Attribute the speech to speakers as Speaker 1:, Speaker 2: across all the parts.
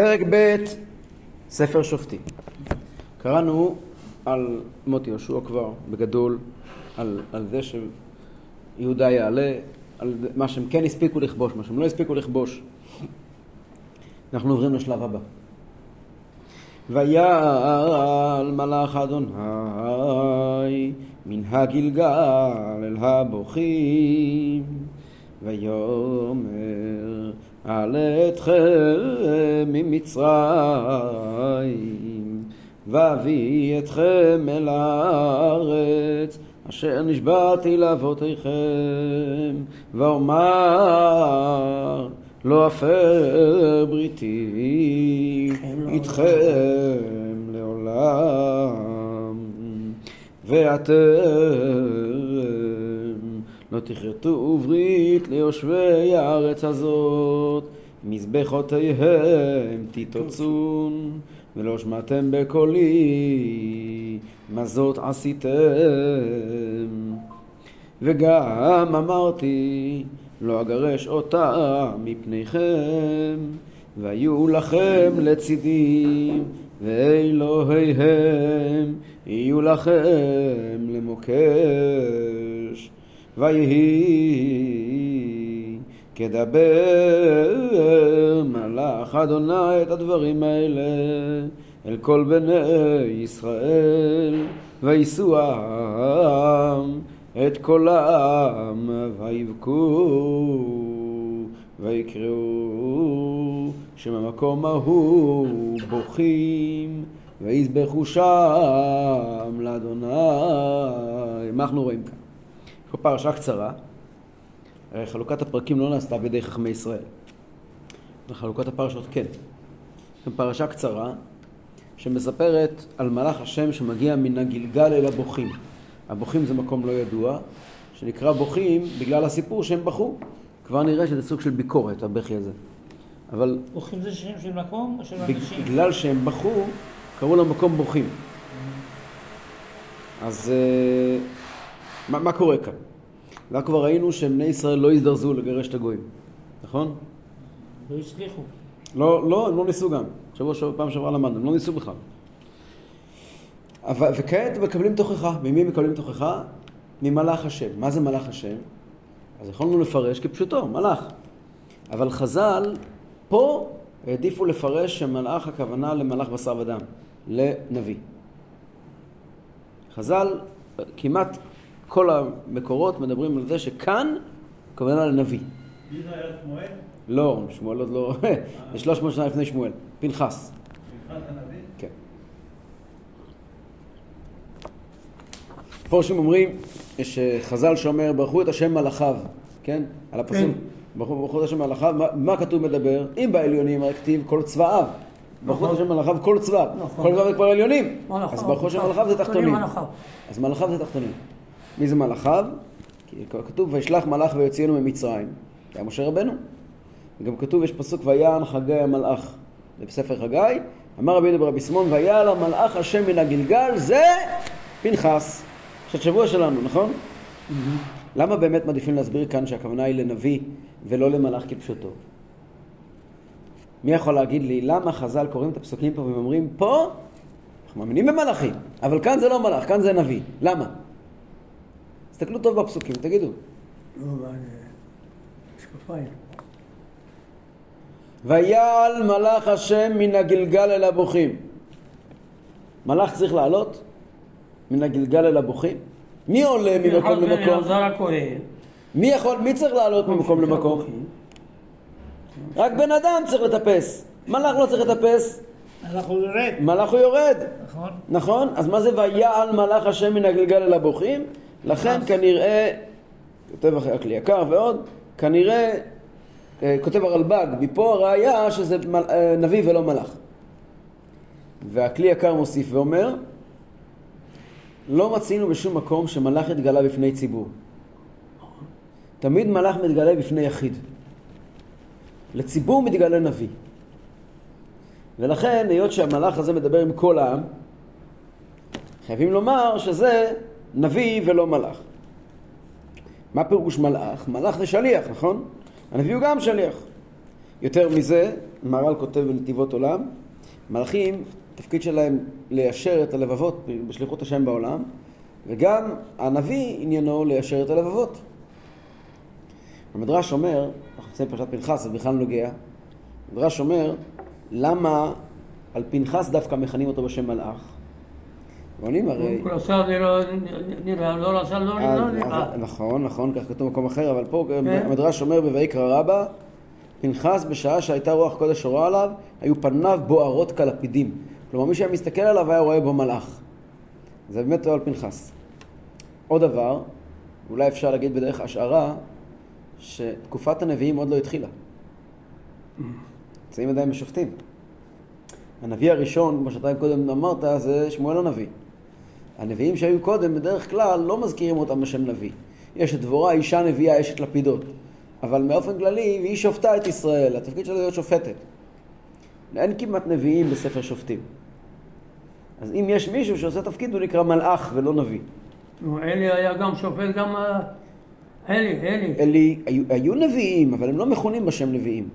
Speaker 1: פרק ב', ספר שופטים. קראנו על מוטי יהושע כבר, בגדול, על, על זה שיהודה יעלה, על מה שהם כן הספיקו לכבוש, מה שהם לא הספיקו לכבוש. אנחנו עוברים לשלב הבא. ויעל מלאך אדוני מן הגלגל אל הבוכים ויאמר עלה אתכם ממצרים ואביא אתכם אל הארץ אשר נשבעתי לאבותיכם ואומר לא אפר בריתי איתכם לעולם ואתם לא תכרתו ברית ליושבי הארץ הזאת. מזבחותיהם תתוצון ולא שמעתם בקולי מה זאת עשיתם. וגם אמרתי לא אגרש אותה מפניכם, והיו לכם לצידי, ואלוהיהם יהיו לכם למוקש, ויהי כדבר מלאך אדוני את הדברים האלה אל כל בני ישראל, ויישאו העם את קולם ויבכו ויקראו שממקום ההוא בוכים ויזבחו שם לאדוני. מה אנחנו רואים כאן? פה פרשה קצרה, הרי חלוקת הפרקים לא נעשתה בידי חכמי ישראל, וחלוקת הפרשות כן. זו פרשה קצרה שמספרת על מלאך השם שמגיע מן הגלגל אל הבוכים. הבוכים זה מקום לא ידוע, שנקרא בוכים בגלל הסיפור שהם בכו. כבר נראה שזה סוג של ביקורת, הבכי הזה. אבל...
Speaker 2: בוכים זה שם של מקום או של אנשים?
Speaker 1: בגלל שהם בכו, קראו למקום בוכים. אז אה, מה, מה קורה כאן? רק כבר ראינו שבני ישראל לא הזדרזו לגרש את הגויים, נכון?
Speaker 2: לא הצליחו.
Speaker 1: לא, לא, הם לא ניסו גם. שבוע שבוע, פעם שעברה למדנו, הם לא ניסו בכלל. אבל, וכעת מקבלים תוכחה. ממי מקבלים תוכחה? ממלאך השם. מה זה מלאך השם? אז יכולנו לפרש כפשוטו, מלאך. אבל חז"ל, פה העדיפו לפרש שמלאך הכוונה למלאך בשר ודם, לנביא. חז"ל, כמעט כל המקורות מדברים על זה שכאן הכוונה לנביא.
Speaker 3: מי זה היה שמואל?
Speaker 1: לא, שמואל עוד לא, זה 300 שנה לפני שמואל, פנחס.
Speaker 3: פנחס הנביא?
Speaker 1: כן. מפורשים אומרים, יש אה, חז"ל שאומר, ברכו את השם מלאכיו, כן? על הפסוק. ברכו ברכו את השם מלאכיו, מה, מה כתוב מדבר? אם בעליונים רק כתיב כל צבאיו. ברכו את השם מלאכיו כל צבא.
Speaker 2: נכון.
Speaker 1: כל צבא זה כבר עליונים.
Speaker 2: מלאכיו.
Speaker 1: אז ברכו את השם מלאכיו זה תחתונים. אז מלאכיו זה תחתונים. מי זה מלאכיו? כי כתוב וישלח מלאך ויוציאנו ממצרים. זה היה משה רבנו. וגם כתוב, יש פסוק ויען חגי המלאך. זה בספר חגי. אמר רבי יהודה ברבי שמעון ויעל המלאך השם מן הגלגל זה פנחס. עכשיו שבוע שלנו, נכון? למה באמת מעדיפים להסביר כאן שהכוונה היא לנביא ולא למלאך כפשוטו? מי יכול להגיד לי למה חז"ל קוראים את הפסוקים פה ואומרים פה אנחנו מאמינים במלאכים, אבל כאן זה לא מלאך, כאן זה נביא. למה? תסתכלו טוב בפסוקים, תגידו.
Speaker 2: לא, אה.
Speaker 1: ויעל מלאך השם מן הגלגל אל הבוכים. מלאך צריך לעלות מן הגלגל אל הבוכים? מי עולה ממקום
Speaker 2: אחד בן
Speaker 1: למקום? מי יכול, מי צריך לעלות ממקום למקום? רק בן אדם צריך לטפס. מלאך לא צריך לטפס,
Speaker 2: אנחנו נרד.
Speaker 1: מלאך הוא יורד.
Speaker 2: נכון?
Speaker 1: נכון? אז מה זה ויעל מלאך השם מן הגלגל אל הבוכים? לכן כנראה, כותב אחרי הכלי יקר ועוד, כנראה, אה, כותב הרלב"ג, מפה הראיה שזה מל- אה, נביא ולא מלאך. והכלי יקר מוסיף ואומר, לא מצינו בשום מקום שמלאך התגלה בפני ציבור. תמיד מלאך מתגלה בפני יחיד. לציבור מתגלה נביא. ולכן, היות שהמלאך הזה מדבר עם כל העם, חייבים לומר שזה נביא ולא מלאך. מה פירוש מלאך? מלאך זה שליח, נכון? הנביא הוא גם שליח. יותר מזה, מהר"ל כותב בנתיבות עולם, מלאכים, תפקיד שלהם ליישר את הלבבות בשליחות השם בעולם, וגם הנביא עניינו ליישר את הלבבות. המדרש אומר, אנחנו נמצאים בפרשת פנחס, זה בכלל נוגע, המדרש אומר, למה על פנחס דווקא מכנים אותו בשם מלאך? ועונים הרי...
Speaker 2: הוא רצה נראה, לא רצה, לא
Speaker 1: אה,
Speaker 2: לא נראה.
Speaker 1: נכון, נכון, כך כתוב במקום אחר, אבל פה
Speaker 2: כן.
Speaker 1: המדרש אומר בויקרא רבא, פנחס בשעה שהייתה רוח קודש שורה עליו, היו פניו בוערות כלפידים. כלומר, מי שהיה מסתכל עליו היה רואה בו מלאך. זה באמת על פנחס. עוד דבר, אולי אפשר להגיד בדרך השערה, שתקופת הנביאים עוד לא התחילה. נמצאים עדיין בשופטים. הנביא הראשון, כמו שאתה קודם אמרת, זה שמואל הנביא. הנביאים שהיו קודם, בדרך כלל לא מזכירים אותם בשם נביא. יש את דבורה, אישה נביאה, אשת לפידות. אבל באופן כללי, והיא שופטה את ישראל, התפקיד שלה להיות שופטת. אין כמעט נביאים בספר שופטים. אז אם יש מישהו שעושה תפקיד, הוא נקרא מלאך ולא נביא.
Speaker 2: נו, אלי היה גם שופט, גם... אה, אלי, אלי.
Speaker 1: אלי, היו, היו נביאים, אבל הם לא מכונים בשם נביאים.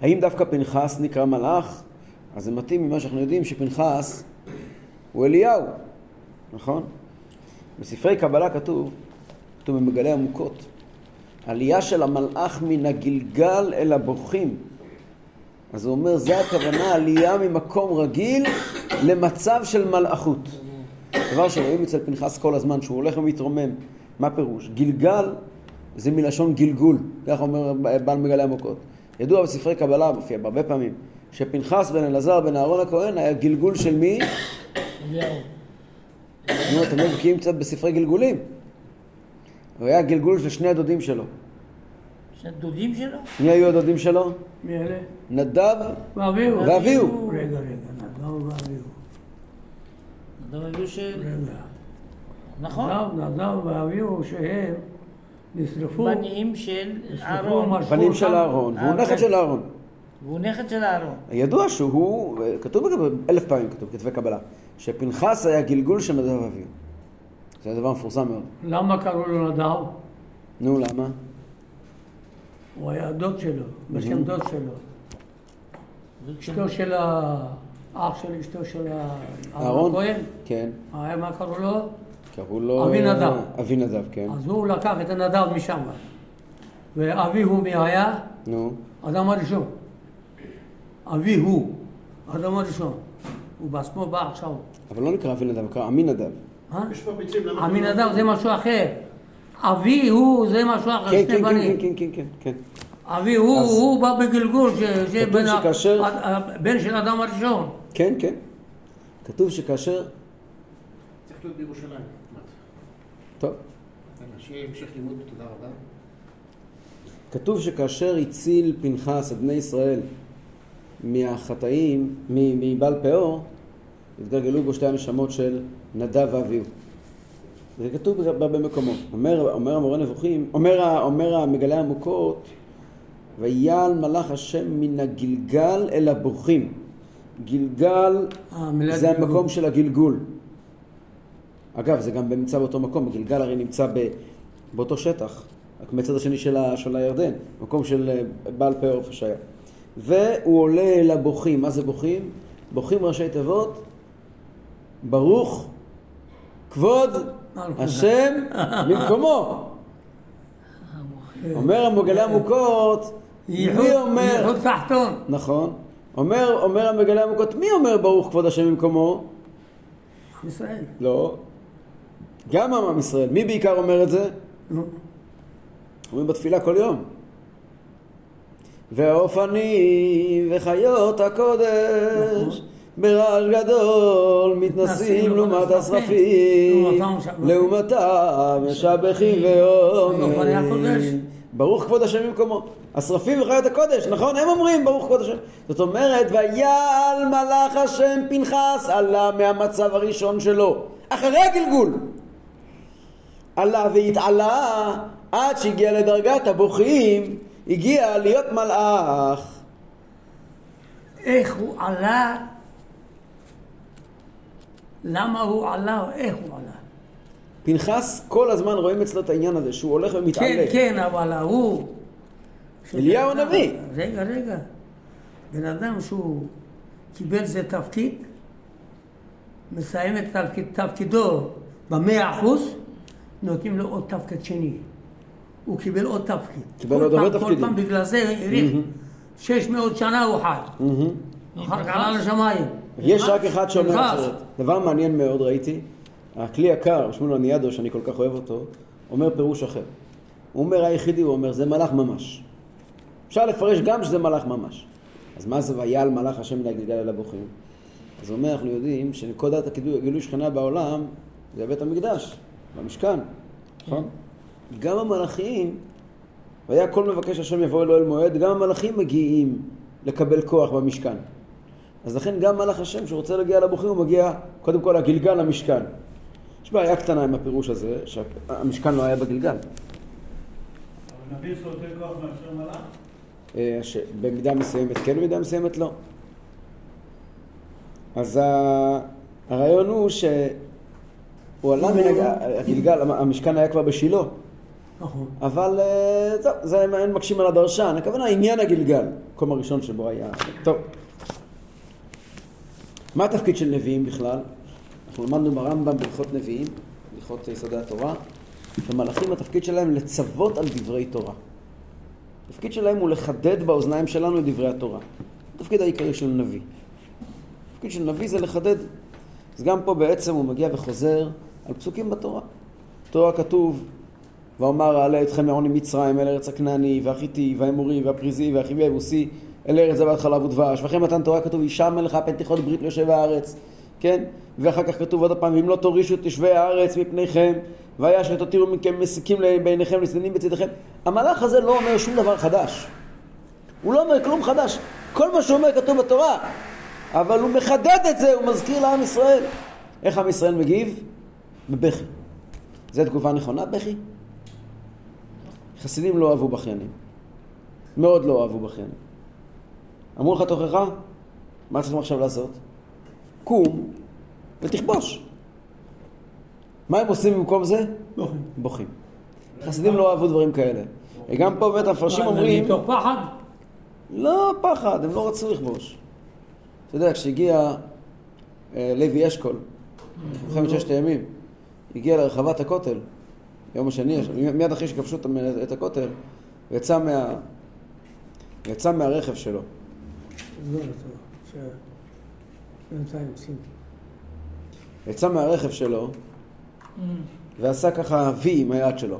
Speaker 1: האם דווקא פנחס נקרא מלאך? אז זה מתאים ממה שאנחנו יודעים שפנחס הוא אליהו, נכון? בספרי קבלה כתוב, כתוב במגלי עמוקות, עלייה של המלאך מן הגלגל אל הבוכים. אז הוא אומר, זה הכוונה, עלייה ממקום רגיל למצב של מלאכות. דבר שרואים אצל פנחס כל הזמן, שהוא הולך ומתרומם. מה פירוש? גלגל זה מלשון גלגול, כך אומר בעל מגלי עמוקות. ידוע בספרי קבלה, מופיע בהרבה פעמים, שפנחס בן אלעזר בן אהרון הכהן היה גלגול של מי?
Speaker 2: אליהו.
Speaker 1: נו, אתם לא בקיאים קצת בספרי גלגולים. הוא היה גלגול של שני הדודים שלו.
Speaker 2: שהדודים שלו?
Speaker 1: מי היו הדודים שלו?
Speaker 2: מי אלה?
Speaker 1: נדב
Speaker 2: ואביהו.
Speaker 1: ואביהו.
Speaker 2: רגע, רגע, נדב ואביהו.
Speaker 4: נדב אביהו ש...
Speaker 2: רגע.
Speaker 4: נכון.
Speaker 2: נדב, נדב ואביהו שהם נשרפו.
Speaker 4: בנים של אהרון.
Speaker 1: בנים של
Speaker 2: אותם.
Speaker 1: אהרון, והוא
Speaker 4: אה,
Speaker 1: נכד
Speaker 4: כן.
Speaker 1: של אהרון.
Speaker 4: והוא נכד של אהרון.
Speaker 1: ידוע שהוא, כתוב אלף פעמים כתוב, כתבי קבלה, שפנחס היה גלגול של נדב ואביהו. זה דבר מפורסם מאוד.
Speaker 2: למה קראו לו נדב?
Speaker 1: נו, למה?
Speaker 2: הוא היה דוד שלו, בשם
Speaker 1: Mhm.
Speaker 2: דוד שלו. אשתו של ה... אח של אשתו של
Speaker 1: אהרון?
Speaker 2: הכהן.
Speaker 1: כן.
Speaker 2: אה, מה קראו לו?
Speaker 1: קראו לו...
Speaker 2: אבינדב.
Speaker 1: אבינדב, כן.
Speaker 2: אז הוא לקח את הנדב משם. ואביהו מי היה?
Speaker 1: נו.
Speaker 2: אדם הראשון. אביהו, אדם הראשון. הוא בעצמו בא עכשיו.
Speaker 1: אבל לא נקרא אבינדב, נקרא עמינדב.
Speaker 2: אה?
Speaker 3: יש פה ביצים, למה...
Speaker 2: עמינדב זה משהו אחר. אביהו זה משהו אחר,
Speaker 1: כן,
Speaker 2: שני
Speaker 1: כן, כן,
Speaker 2: בנים.
Speaker 1: כן, כן, כן, כן.
Speaker 2: אביהו
Speaker 1: אז-
Speaker 2: הוא בא בגלגול, ש- שבן ה-
Speaker 1: שכאשר-
Speaker 2: ה- הבן של האדם הראשון.
Speaker 1: כן, כן. כתוב שכאשר...
Speaker 3: צריך להיות בירושלים.
Speaker 1: טוב.
Speaker 3: יאללה, שיהיה המשך לימוד, תודה רבה.
Speaker 1: כתוב שכאשר הציל פנחס את בני ישראל מהחטאים, מבעל פאור, התגלגלו בו שתי הנשמות של נדב ואביהו. זה כתוב בהרבה מקומות. אומר, אומר המורה נבוכים, אומר, אומר המגלה עמוקות, ויעל מלאך השם מן הגלגל אל הבוכים. גלגל
Speaker 2: המילה
Speaker 1: זה
Speaker 2: גלגול.
Speaker 1: המקום של הגלגול. אגב, זה גם נמצא באותו מקום, הגלגל הרי נמצא ב, באותו שטח, רק מצד השני של, ה, של הירדן, מקום של אה, בעל פאור איפה שהיה. והוא עולה אל הבוכים, מה זה בוכים? בוכים ראשי תיבות, ברוך כבוד השם במקומו. אומר המגלה עמוקות, מי אומר,
Speaker 2: ייחוד תחתון.
Speaker 1: נכון, אומר, אומר המגלה עמוקות, מי אומר ברוך כבוד השם במקומו?
Speaker 2: עם ישראל.
Speaker 1: לא. גם עם ישראל. מי בעיקר אומר את זה? אומרים בתפילה כל יום. והאופנים וחיות הקודש ברעש גדול מתנסים
Speaker 2: מתנסים
Speaker 1: לעומת השרפים
Speaker 2: לעומתם משבחים.
Speaker 1: ואומרים ברוך כבוד השם במקומו. השרפים וחיות הקודש, נכון? הם אומרים ברוך כבוד השם. זאת אומרת, ויעל מלאך השם פנחס עלה מהמצב הראשון שלו, אחרי הגלגול. עלה והתעלה עד שהגיע לדרגת הבוכים, הגיע להיות מלאך.
Speaker 2: איך הוא עלה? למה הוא עלה? איך הוא עלה?
Speaker 1: פנחס כל הזמן רואים אצלו את העניין הזה, שהוא הולך ומתעלה.
Speaker 2: כן, כן, אבל ההוא,
Speaker 1: אליהו הנביא.
Speaker 2: רגע, רגע. בן אדם שהוא קיבל זה תפקיד, מסיים את תפקיד, תפקידו במאה אחוז, נותנים לו עוד תפקיד שני. הוא קיבל עוד תפקיד.
Speaker 1: קיבל עוד הרבה תפקידים.
Speaker 2: כל פעם בגלל זה האריך. 600 שנה הוא חי. אחר כך עלה לשמיים.
Speaker 1: יש רק אחד שאומר. אחרת. דבר מעניין מאוד ראיתי, הכלי יקר, שמואל הניאדו, שאני כל כך אוהב אותו, אומר פירוש אחר. הוא אומר היחידי, הוא אומר, זה מלאך ממש. אפשר לפרש גם שזה מלאך ממש. אז מה זה ויעל מלאך השם להגלגל אל הבוכים? אז הוא אומר, אנחנו יודעים שנקודת הגילוי גילוי שכינה בעולם זה בית המקדש, במשכן, נכון? גם המלאכים, והיה כל מבקש השם יבוא אלו אל מועד, גם המלאכים מגיעים לקבל כוח במשכן. אז לכן גם מלאך השם שרוצה להגיע לבוכים הוא מגיע קודם כל לגלגל למשכן. יש בעיה קטנה עם הפירוש הזה, שהמשכן לא היה בגלגל.
Speaker 5: אבל נביא יש לו יותר כוח מאשר מלאך?
Speaker 1: אה, שבמידה מסוימת כן ובמידה מסוימת לא. אז הרעיון הוא שהוא עלה מן הג- הגלגל, המשכן היה כבר בשילה,
Speaker 2: נכון.
Speaker 1: אבל אה, טוב, זה אין מקשים על הדרשן, הכוונה עניין הגלגל, המקום הראשון שבו היה. טוב. מה התפקיד של נביאים בכלל? אנחנו למדנו ברמב"ם בהלכות נביאים, בהלכות יסודי התורה, שמלאכים התפקיד שלהם לצוות על דברי תורה. התפקיד שלהם הוא לחדד באוזניים שלנו את דברי התורה. התפקיד העיקרי של נביא. התפקיד של נביא זה לחדד. אז גם פה בעצם הוא מגיע וחוזר על פסוקים בתורה. בתורה כתוב, ואומר אעלה אתכם מעוני מצרים אל ארץ הכנעני והחיטי והאמורי והפריזי והחיבי היבוסי אל ארץ זבת חלב ודבש ואחרי מתן תורה כתוב הישם מלך פן תיכון ברית ליושבי הארץ כן ואחר כך כתוב עוד פעם ואם לא תורישו את יושבי הארץ מפניכם והיה שתותירו מכם מסיקים בעיניכם לצדדים בצדכם המהלך הזה לא אומר שום דבר חדש הוא לא אומר כלום חדש כל מה שהוא אומר כתוב בתורה אבל הוא מחדד את זה הוא מזכיר לעם ישראל איך עם ישראל מגיב? בבכי זו תגובה נכונה? בכי? חסידים לא אהבו בכיינים. מאוד לא אהבו בכיינים. אמרו לך תוכחה? מה צריכים עכשיו לעשות? קום ותכבוש. מה הם עושים במקום זה?
Speaker 2: בוכים.
Speaker 1: בוכים. חסידים לא אהבו דברים כאלה. גם פה באמת המפרשים
Speaker 2: מה,
Speaker 1: אומרים,
Speaker 2: מתוך פחד?
Speaker 1: לא פחד, הם לא רצו לכבוש. אתה יודע, כשהגיע אה, לוי אשכול, מלחמת ששת הימים, הגיע לרחבת הכותל, יום השני, מיד אחרי שכבשו את- הכותל, מה... הוא יצא מהרכב שלו.
Speaker 2: לא, לא, ש... בינתיים עושים.
Speaker 1: יצא מהרכב שלו ועשה ככה וי עם היד שלו.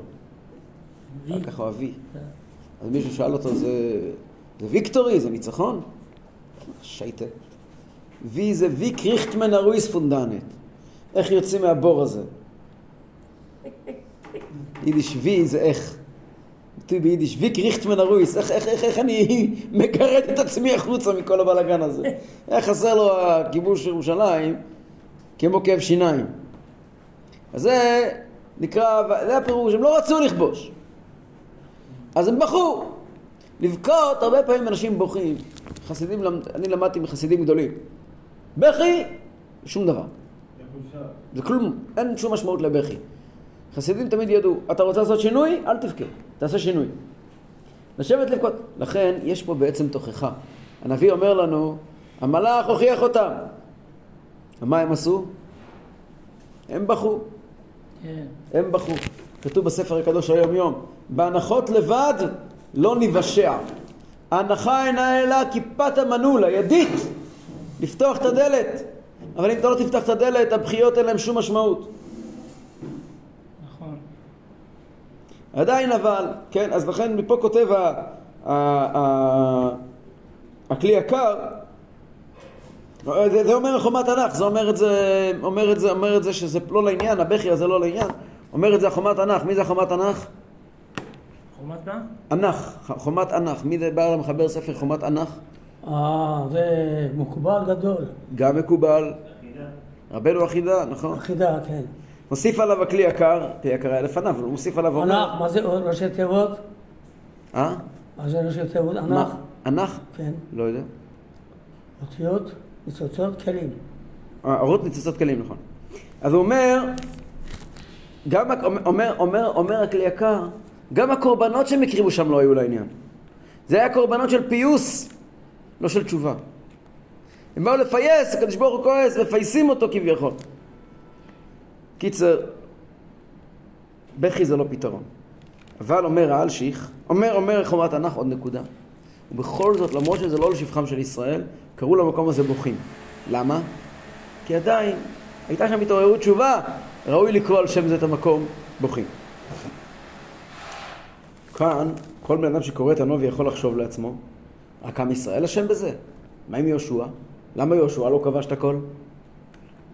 Speaker 4: וי.
Speaker 1: ככה וי. אז מישהו שאל אותו, זה, זה ויקטורי? זה ניצחון? שייטה. וי זה וי קריכטמן הרויס פונדנט. איך יוצאים מהבור הזה? יידיש וי זה איך. ביטוי ביידיש, וי קריכטמן הרויס. איך, איך, איך, איך אני מגרד את עצמי החוצה מכל הבלאגן הזה? היה חסר לו הכיבוש ירושלים כמו כאב שיניים. אז זה נקרא, זה הפירוש, הם לא רצו לכבוש. אז הם בכו. לבכות, הרבה פעמים אנשים בוכים. חסידים, אני למדתי מחסידים גדולים. בכי, שום דבר. זה כלום, אין שום משמעות לבכי. חסידים תמיד ידעו, אתה רוצה לעשות שינוי? אל תבכה, תעשה שינוי. לשבת לבכות. לכן, יש פה בעצם תוכחה. הנביא אומר לנו, המלאך הוכיח אותם. ומה הם עשו? הם בכו.
Speaker 4: כן.
Speaker 1: הם בכו. כתוב בספר הקדוש היום יום, בהנחות לבד לא ניוושע. ההנחה אינה אלא כיפת המנעול, הידית, לפתוח את הדלת. אבל אם אתה לא תפתח את הדלת, הבכיות אין להם שום משמעות.
Speaker 4: נכון.
Speaker 1: עדיין אבל, כן, אז לכן מפה כותב ה, ה, ה, הכלי יקר, זה, זה אומר חומת תנ"ך, זה אומר את זה, אומר את זה, אומר את זה שזה לא לעניין, הבכי הזה לא לעניין, אומר את זה החומת תנ"ך, מי זה החומת תנ"ך?
Speaker 4: חומת מה?
Speaker 1: ענך, חומת ענך, מי זה בא למחבר ספר חומת ענך?
Speaker 2: אה, זה מקובל גדול.
Speaker 1: גם מקובל, רבנו אחידה, נכון?
Speaker 2: אחידה, כן.
Speaker 1: מוסיף עליו הכלי יקר, כלי יקר היה לפניו, הוא מוסיף עליו ואומר,
Speaker 2: ענך, מה זה ראשי תיבות?
Speaker 1: אה?
Speaker 2: מה זה ראשי תיבות?
Speaker 1: מה? ענך?
Speaker 2: כן.
Speaker 1: לא יודע.
Speaker 2: אותיות, ניצוצות, כלים.
Speaker 1: אורות ניצוצות כלים, נכון. אז הוא אומר, גם, אומר, אומר, אומר הכלי יקר, גם הקורבנות שהם הקריבו שם לא היו לעניין. זה היה קורבנות של פיוס, לא של תשובה. הם באו לפייס, הקדוש ברוך הוא כועס, מפייסים אותו כביכול. קיצר, בכי זה לא פתרון. אבל אומר האלשיך, אומר, אומר אומר התנ"ך עוד נקודה. ובכל זאת, למרות שזה לא לשבחם של ישראל, קראו למקום הזה בוכים. למה? כי עדיין הייתה שם התעוררות תשובה, ראוי לקרוא על שם זה את המקום בוכים. כאן, כל בן אדם שקורא את הנובי יכול לחשוב לעצמו, רק עם ישראל אשם בזה? מה עם יהושע? למה יהושע לא כבש את הכל?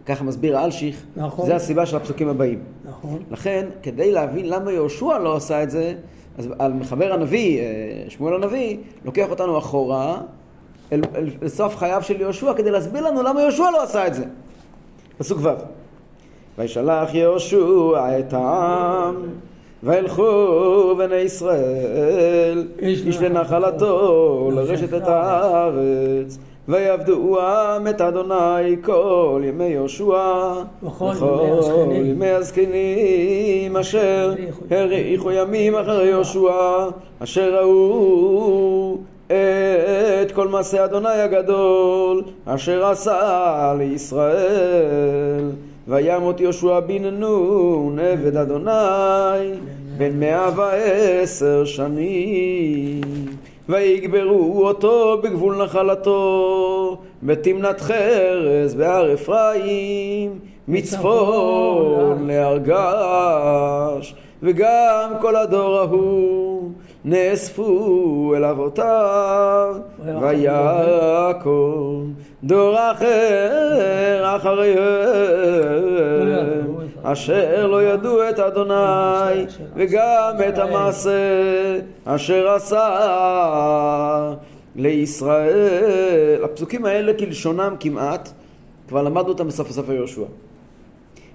Speaker 1: ככה מסביר האלשיך,
Speaker 2: נכון.
Speaker 1: זה הסיבה של הפסוקים הבאים.
Speaker 2: נכון.
Speaker 1: לכן, כדי להבין למה יהושע לא עשה את זה, אז על מחבר הנביא, אה, שמואל הנביא, לוקח אותנו אחורה אל, אל, אל סוף חייו של יהושע כדי להסביר לנו למה יהושע לא עשה את זה. פסוק ו' וישלח יהושע את העם וילכו בני ישראל
Speaker 2: איש לנחלתו
Speaker 1: לרשת את הארץ ויעבדו עם את אדוני כל ימי יהושע
Speaker 2: וכל ימי הזקנים.
Speaker 1: אשר האריכו ימים. אחרי יהושע אשר ראו את כל מעשה אדוני הגדול אשר עשה לישראל. וימות יהושע בן נון עבד אדוני בן מאה ועשר שנים ויגברו אותו בגבול נחלתו. בתמנת חרס בהר אפרים מצפון להר געש וגם כל הדור ההוא נאספו אל אבותיו ויקום דור אחר אחריהם אשר לא ידעו את אדוני וגם את המעשה אשר עשה לישראל. הפסוקים האלה כלשונם כמעט, כבר למדנו אותם בסוף הספר יהושע.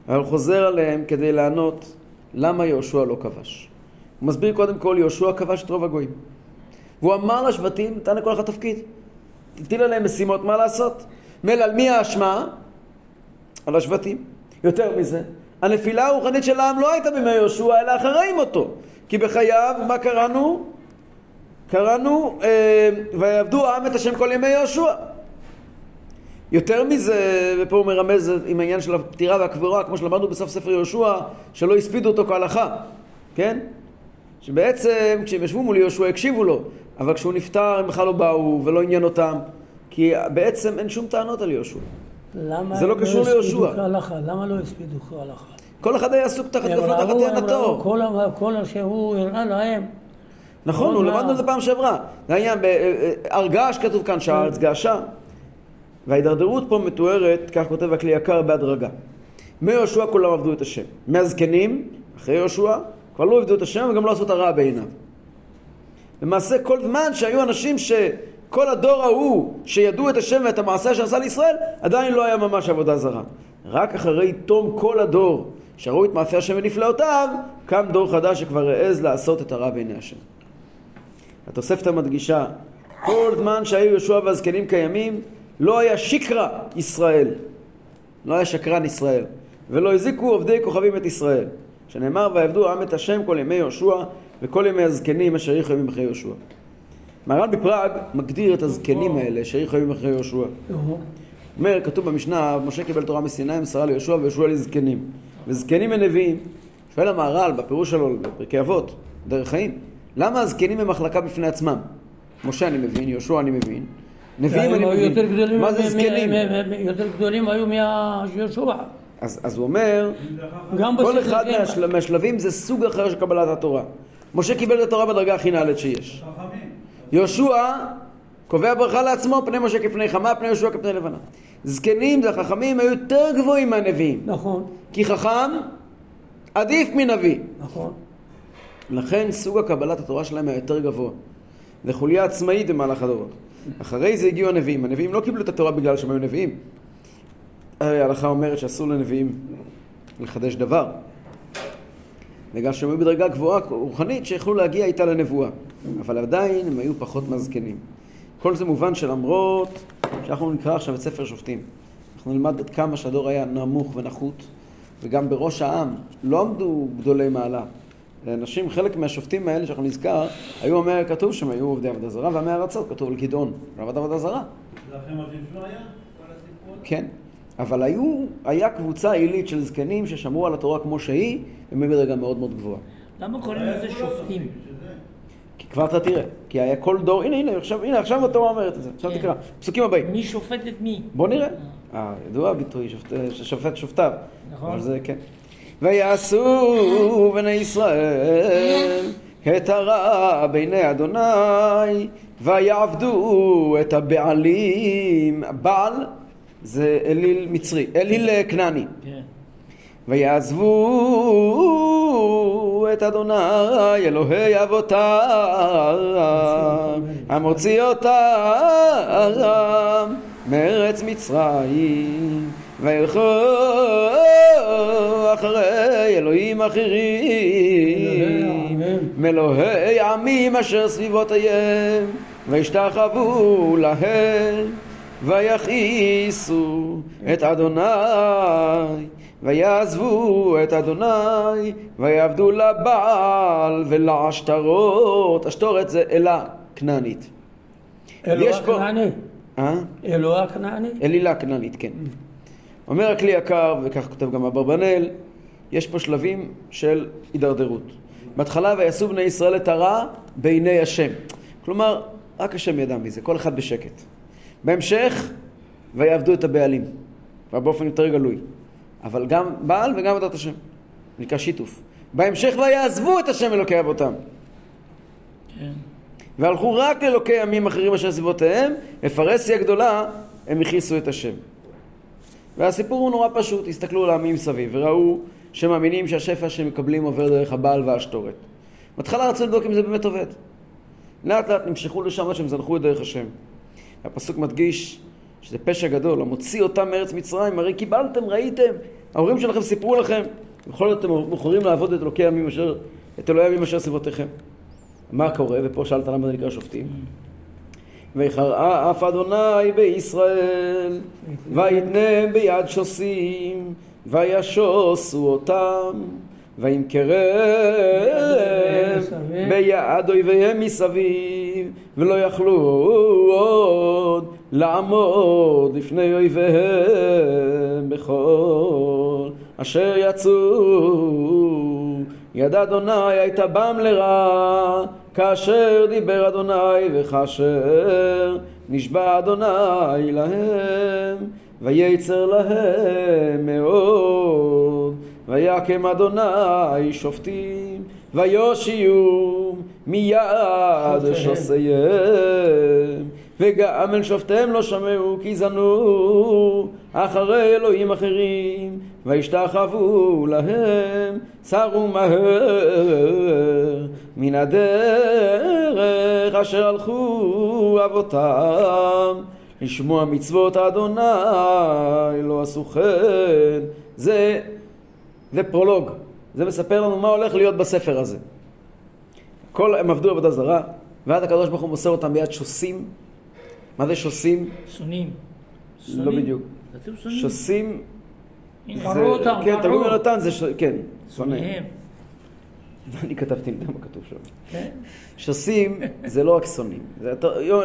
Speaker 1: אבל חוזר עליהם כדי לענות למה יהושע לא כבש. הוא מסביר קודם כל, יהושע כבש את רוב הגויים. והוא אמר לשבטים, נתן לכל אחד תפקיד. הטיל עליהם משימות, מה לעשות? מילא על מי האשמה? על השבטים. יותר מזה, הנפילה הרוחנית של העם לא הייתה בימי יהושע, אלא אחרי מותו. כי בחייו, מה קראנו? קראנו, אה, ויעבדו העם את השם כל ימי יהושע. יותר מזה, ופה הוא מרמז עם העניין של הפטירה והקבורה, כמו שלמדנו בסוף ספר יהושע, שלא הספידו אותו כהלכה, כן? שבעצם כשהם ישבו מול יהושע הקשיבו לו, אבל כשהוא נפטר הם בכלל לא באו ולא עניין אותם, כי בעצם אין שום טענות על יהושע. זה לא קשור
Speaker 2: הספידו
Speaker 1: ליהושע.
Speaker 2: למה לא הספידו כהלכה?
Speaker 1: כל אחד היה עסוק תחת
Speaker 2: הם
Speaker 1: גפנו תחת תאנתו.
Speaker 2: כל ה- כל שהוא הראה להם.
Speaker 1: נכון, הוא למדנו את זה פעם שעברה. זה העניין, בהר געש כתוב כאן שהארץ געשה. וההידרדרות פה מתוארת, כך כותב הכלי יקר, בהדרגה. מיהושע כולם עבדו את השם. מהזקנים, אחרי יהושע, כבר לא עבדו את השם וגם לא עשו את הרע בעיניו. למעשה כל זמן שהיו אנשים שכל הדור ההוא שידעו את השם ואת המעשה שעשה לישראל, עדיין לא היה ממש עבודה זרה. רק אחרי תום כל הדור שראו את מעשה השם ונפלאותיו, קם דור חדש שכבר העז לעשות את הרע בעיני השם. התוספתא מדגישה, כל זמן שהיו יהושע והזקנים קיימים, לא היה שקרא ישראל, לא היה שקרן ישראל, ולא הזיקו עובדי כוכבים את ישראל, שנאמר ויעבדו העם את השם כל ימי יהושע וכל ימי הזקנים אשר יחו ימים אחרי יהושע. מרן בפראג מגדיר את הזקנים האלה שיחו ימים אחרי יהושע. אומר, כתוב במשנה, משה קיבל תורה מסיני, מסרה ליהושע ויהושע לזקנים. וזקנים הם נביאים. שואל המהר"ל בפירוש שלו בפרקי אבות, דרך חיים, למה הזקנים הם מחלקה בפני עצמם? משה אני מבין, יהושע אני מבין, נביאים אני מבין. מה זה זקנים?
Speaker 2: יותר גדולים היו מהיהושע.
Speaker 1: אז, אז הוא אומר, כל אחד
Speaker 2: כן.
Speaker 1: מהשל... מהשלבים זה סוג אחר של קבלת התורה. משה קיבל את התורה בדרגה הכי נעלית שיש.
Speaker 5: חכמים.
Speaker 1: יהושע קובע ברכה לעצמו, פני משה כפני חמה, פני יהושע כפני לבנה. זקנים זה החכמים היו יותר גבוהים מהנביאים.
Speaker 2: נכון,
Speaker 1: כי חכם עדיף מנביא.
Speaker 2: נכון.
Speaker 1: לכן סוג הקבלת התורה שלהם היה יותר גבוה. זה חוליה עצמאית במהלך הדורות. אחרי זה הגיעו הנביאים. הנביאים לא קיבלו את התורה בגלל שהם היו נביאים. הרי ההלכה אומרת שאסור לנביאים לחדש דבר. בגלל שהם היו בדרגה גבוהה רוחנית שיכלו להגיע איתה לנבואה. אבל עדיין הם היו פחות מהזקנים. כל זה מובן שלמרות שאנחנו נקרא עכשיו את ספר שופטים, אנחנו נלמד עד כמה שהדור היה נמוך ונחות, וגם בראש העם לא עמדו גדולי מעלה. אנשים, חלק מהשופטים האלה שאנחנו נזכר, היו עמי, כתוב שהם היו עובדי עבודה זרה, ועמי ארצות, כתוב על גדעון, עבד עבודה זרה. כן. אבל היו, היה קבוצה עילית של זקנים ששמרו על התורה כמו שהיא, הם היו בדרגה מאוד מאוד גבוהה.
Speaker 4: למה קוראים לזה
Speaker 5: כולם
Speaker 4: שופטים?
Speaker 1: כי כבר אתה תראה, כי היה כל דור, הנה, הנה, עכשיו, הנה, עכשיו התורה אומרת את זה, עכשיו
Speaker 4: כן.
Speaker 1: תקרא, פסוקים הבאים.
Speaker 4: מי שופט את מי?
Speaker 1: בוא נראה. אה, ידוע הביטוי, שופט, שופט שופטיו.
Speaker 4: נכון.
Speaker 1: אבל זה כן. ויעשו בני ישראל את הרע בעיני אדוני ויעבדו את הבעלים. בעל זה אליל מצרי, אליל אה, כנעני.
Speaker 4: כן.
Speaker 1: ויעזבו את אדוני אלוהי אבותם המוציא אותם מארץ מצרים וילכו אחרי אלוהים אחרים מאלוהי עמים אשר סביבותיהם וישתחוו להם ויכעיסו את אדוני ויעזבו את אדוני ויעבדו לבעל ולעשתרות השתורת זה אלה כנענית
Speaker 2: אלוה הכנעני.
Speaker 1: אה?
Speaker 2: אלוה הכנעני.
Speaker 1: אלילה כנענית, כן. אומר הכלי יקר, וכך כותב גם אברבנאל, יש פה שלבים של הידרדרות. בהתחלה ויעשו בני ישראל את הרע בעיני השם. כלומר, רק השם ידע מזה, כל אחד בשקט. בהמשך, ויעבדו את הבעלים, כבר באופן יותר גלוי. אבל גם בעל וגם עבודת השם. נקרא שיתוף. בהמשך ויעזבו את השם אלוקי אבותם.
Speaker 4: כן.
Speaker 1: והלכו רק לאלוקי עמים אחרים אשר סביבותיהם, בפרהסיה גדולה הם הכעיסו את השם. והסיפור הוא נורא פשוט, הסתכלו על העמים סביב וראו שמאמינים שהשפע שהם מקבלים עובר דרך הבעל והשתורת. בהתחלה רצו לבדוק אם זה באמת עובד. לאט לאט נמשכו לשם עד שהם זנחו את דרך השם. הפסוק מדגיש שזה פשע גדול, המוציא אותם מארץ מצרים, הרי קיבלתם, ראיתם, ההורים שלכם סיפרו לכם, בכל זאת אתם בוחרים לעבוד את אלוקי עמים אשר, את אלוהי עמים אשר סביבותיכם. מה קורה? ופה שאלת למה זה נקרא שופטים. ויחראה אף אדוני בישראל, ויתנם ביד שוסים, וישוסו אותם, וימכרם ביד אויביהם מסביב, ולא יכלו עוד לעמוד לפני אויביהם בכל אשר יצאו. יד אדוני הייתה בם לרע, כאשר דיבר אדוני וכאשר נשבע אדוני להם, וייצר להם מאוד, ויקם אדוני שופטים, ויושיעו מיד שוסיהם, וגם אל שופטיהם לא שמעו כי זנו אחרי אלוהים אחרים, וישתחוו להם, סרו מהר מן הדרך אשר הלכו אבותם, לשמוע מצוות אדוני לא עשו כן. זה, זה פרולוג, זה מספר לנו מה הולך להיות בספר הזה. כל, הם עבדו עבודה זרה, ואז הקדוש ברוך הוא מוסר אותם ביד שוסים. מה זה שוסים?
Speaker 4: שונאים.
Speaker 1: לא בדיוק. שוסים
Speaker 2: קראו אותם,
Speaker 1: כן. תרגום יונתן זה. כן, שונא.
Speaker 4: שונאיהם.
Speaker 1: אני כתבתי, יודע מה כתוב שם.
Speaker 4: כן.
Speaker 1: שוסים זה לא רק שונאים.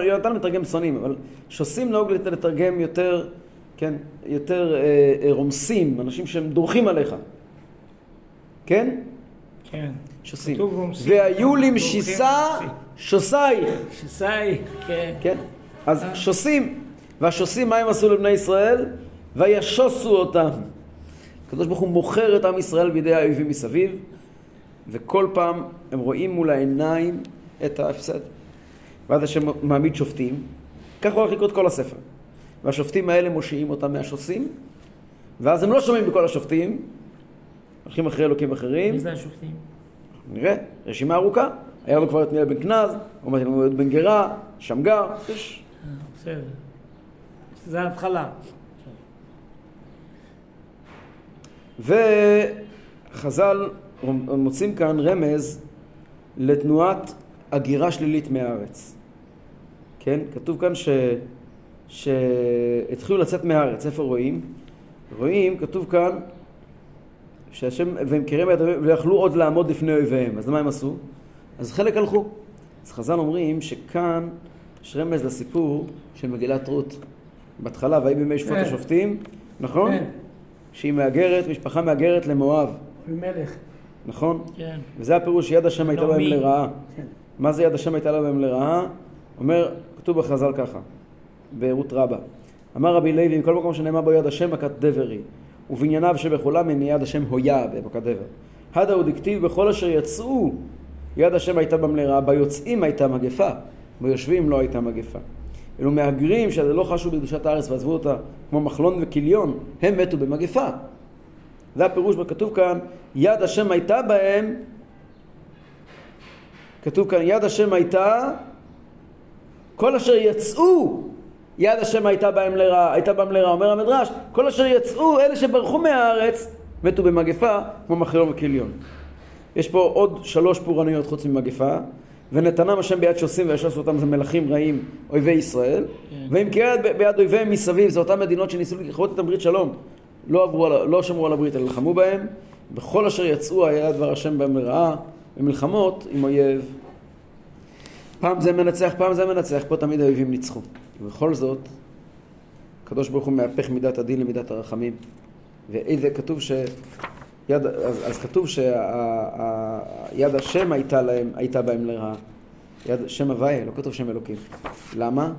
Speaker 1: יונתן מתרגם שונאים, אבל שוסים נהוג לת- לתרגם יותר, כן, יותר אה, אה, רומסים, אנשים שהם דורכים עליך. כן?
Speaker 4: כן.
Speaker 1: שוסים. והיו למשיסה. שוסייך.
Speaker 4: שסאי, כן.
Speaker 1: כן? אז שוסים. והשוסים, מה הם עשו לבני ישראל? וישוסו אותם. הקדוש ברוך הוא מוכר את עם ישראל בידי האויבים מסביב, וכל פעם הם רואים מול העיניים את ההפסד. ואז השם מעמיד שופטים, כך הוא הולך לקרוא את כל הספר. והשופטים האלה מושיעים אותם מהשוסים, ואז הם לא שומעים בכל השופטים, הולכים אחרי אלוקים אחרים,
Speaker 4: מי זה השופטים?
Speaker 1: נראה, רשימה ארוכה. היה לו כבר את ניאל בן כנז, עוד מעט לנו את בן גרה, שמגר, יש
Speaker 4: בסדר. זה ההתחלה.
Speaker 1: וחז"ל מוצאים כאן רמז לתנועת הגירה שלילית מהארץ. כן? כתוב כאן ש... שהתחילו לצאת מהארץ. איפה רואים? רואים, כתוב כאן, שהשם, והם קראים ביד אויביהם, ויכלו עוד לעמוד לפני אויביהם. אז מה הם עשו? אז חלק הלכו. אז חז"ל אומרים שכאן יש רמז לסיפור של מגילת רות. בהתחלה, ויהי בימי שפוט
Speaker 2: כן.
Speaker 1: השופטים, נכון?
Speaker 2: כן,
Speaker 1: שהיא מהגרת, משפחה מהגרת למואב,
Speaker 2: מלך.
Speaker 1: נכון?
Speaker 4: כן.
Speaker 1: וזה הפירוש שיד השם הייתה בהם. לרעה.
Speaker 2: כן.
Speaker 1: מה זה יד השם הייתה בהם לרעה? אומר, כתוב בחז"ל ככה, ברות רבה. אמר רבי לוי, בכל מקום שנאמר בו יד השם מכת דבר היא, ובענייניו שבכולם הנה יד השם הויה במכת דבר. הדה הוא דכתיב בכל אשר יצאו יד השם הייתה בהם לרעה, ביוצאים הייתה מגפה, ביושבים לא הייתה מגפה. אלו מהגרים שזה לא חשו בקדושת הארץ ועזבו אותה כמו מחלון וכיליון, הם מתו במגפה. זה הפירוש בכתוב כאן, יד השם הייתה בהם כתוב כאן, יד השם הייתה, כל אשר יצאו, יד השם הייתה בהם לרעה, הייתה בהם לרעה. אומר המדרש, כל אשר יצאו, אלה שברחו מהארץ, מתו במגפה, כמו מחלום וכיליון. יש פה עוד שלוש פורענויות חוץ ממגפה, ונתנם השם ביד שעושים וישס אותם זה מלכים רעים, אויבי ישראל,
Speaker 4: כן.
Speaker 1: והם כיד ביד אויביהם מסביב, זה אותן מדינות שניסו לכרות איתם ברית שלום, לא, עברו, לא שמרו על הברית, אלא לחמו בהם, בכל אשר יצאו היה דבר השם בהם לרעה, במלחמות עם אויב. פעם זה מנצח, פעם זה מנצח, פה תמיד האויבים ניצחו. ובכל זאת, הקדוש ברוך הוא מהפך מידת הדין למידת הרחמים. ואיזה כתוב ש... יד, אז, אז כתוב שיד השם הייתה, להם, הייתה בהם לרעה. יד שם הוויה, לא כתוב שם אלוקים. למה?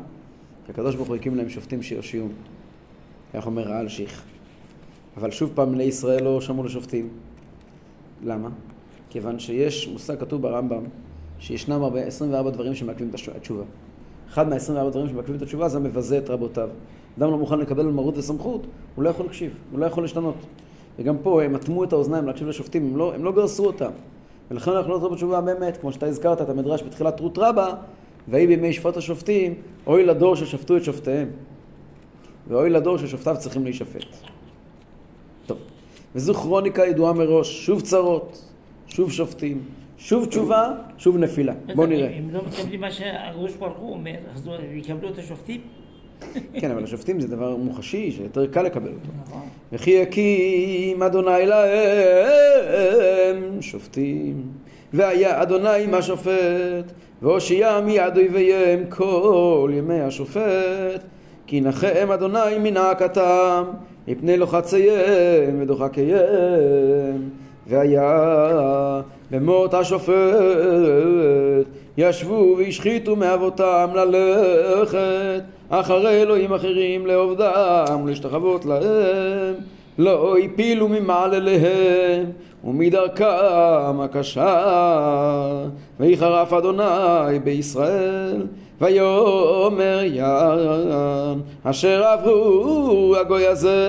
Speaker 1: כי הקדוש ברוך הוא הקים להם שופטים שיושיעון. איך אומר רעל שיך. אבל שוב פעם בני ישראל לא שמעו לשופטים. למה? כיוון שיש מושג כתוב ברמב"ם שישנם הרבה, 24 דברים שמעכבים את התשובה. אחד מה-24 דברים שמעכבים את התשובה זה המבזה את רבותיו. אדם לא מוכן לקבל מרות וסמכות, הוא לא יכול להקשיב, הוא לא יכול להשתנות. וגם פה הם אטמו את האוזניים להקשיב לשופטים, הם לא, הם לא גרסו אותם. ולכן אנחנו לא נחזור בתשובה באמת, כמו שאתה הזכרת את המדרש בתחילת רות רבה, ויהי בימי שפט השופטים, אוי לדור ששפטו את שופטיהם. ואוי לדור ששופטיו צריכים להישפט. טוב, וזו כרוניקה ידועה מראש, שוב צרות, שוב שופטים, שוב תשובה, שוב נפילה. בואו נראה.
Speaker 4: הם לא מקבלים מה שהקדוש ברוך הוא אומר, אז לא- יקבלו את השופטים?
Speaker 1: כן, אבל השופטים זה דבר מוחשי, שיותר קל לקבל אותו.
Speaker 4: נכון.
Speaker 1: וכי יקים אדוני להם שופטים, והיה אדוני עם השופט, והושיע מיד אויביהם כל ימי השופט, כי ינחם אדוני מנעקתם, מפני לוחציהם ודוחקיהם. והיה במות השופט, ישבו והשחיתו מאבותם ללכת אחרי אלוהים אחרים לעובדם ולהשתחוות להם לא הפילו ממעלליהם ומדרכם הקשה ויחרף אדוני בישראל ויאמר ין אשר עברו הגוי הזה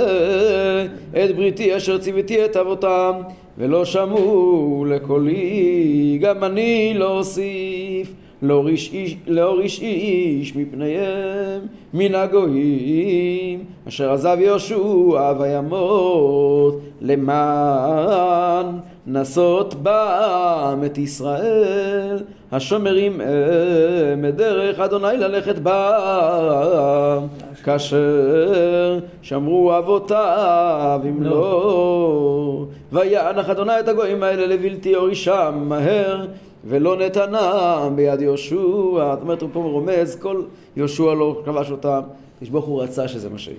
Speaker 1: את בריתי אשר ציוויתי את אבותם ולא שמעו לקולי גם אני לא אוסיף. להוריש איש, איש מפניהם מן הגויים אשר עזב יהושע וימות למען נסות בם את ישראל. השומרים הם את דרך אדוני ללכת בם כאשר שמרו אבותיו אם לא וינח אדוני את הגויים האלה לבלתי יורישם מהר ולא נתנם ביד יהושע. זאת אומרת, הוא פה רומז, כל יהושע לא כבש אותם, תשבוך הוא רצה שזה מה שיהיה.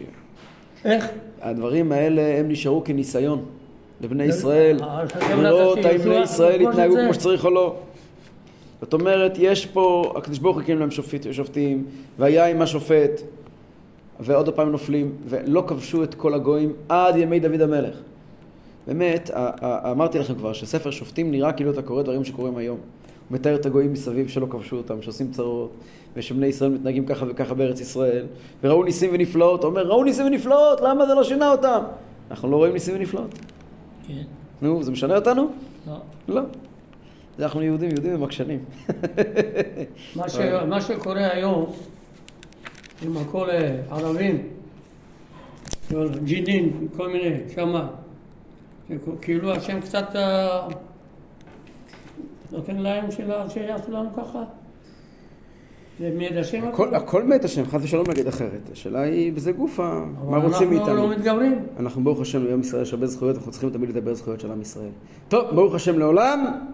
Speaker 2: איך?
Speaker 1: הדברים האלה הם נשארו כניסיון לבני ישראל,
Speaker 2: אה,
Speaker 1: לראות האם בני ישראל
Speaker 2: שזה.
Speaker 1: כמו שצריך או לא. זאת אומרת, יש פה, הקדוש ברוך הוא הקים להם שופט, שופטים, והיה עם השופט, ועוד פעם נופלים, ולא כבשו את כל הגויים עד ימי דוד המלך. באמת, אמרתי לכם כבר שספר שופטים נראה כאילו אתה קורא דברים שקורים היום. הוא מתאר את הגויים מסביב שלא כבשו אותם, שעושים צרות, ושבני ישראל מתנהגים ככה וככה בארץ ישראל, וראו ניסים ונפלאות. אומר, ראו ניסים ונפלאות, למה זה לא שינה אותם? אנחנו לא רואים ניסים ונפלאות.
Speaker 4: כן.
Speaker 1: נו, זה משנה אותנו?
Speaker 4: לא.
Speaker 1: לא. זה אנחנו יהודים, יהודים הם עקשנים.
Speaker 2: מה, ש... מה שקורה היום עם הכל אה, ערבים, ג'ינין, כל מיני, שמה, כאילו השם קצת אה, נותן להם שיעשו לנו ככה. זה מיד השם.
Speaker 1: הכל, הכל מת השם, חס ושלום נגיד אחרת. השאלה היא בזה גופה, מה רוצים
Speaker 2: אנחנו
Speaker 1: מאיתנו?
Speaker 2: לא מתגברים.
Speaker 1: אנחנו ברוך השם, עם ישראל יש הרבה זכויות, אנחנו צריכים תמיד לדבר זכויות של עם ישראל. טוב, ברוך השם לעולם.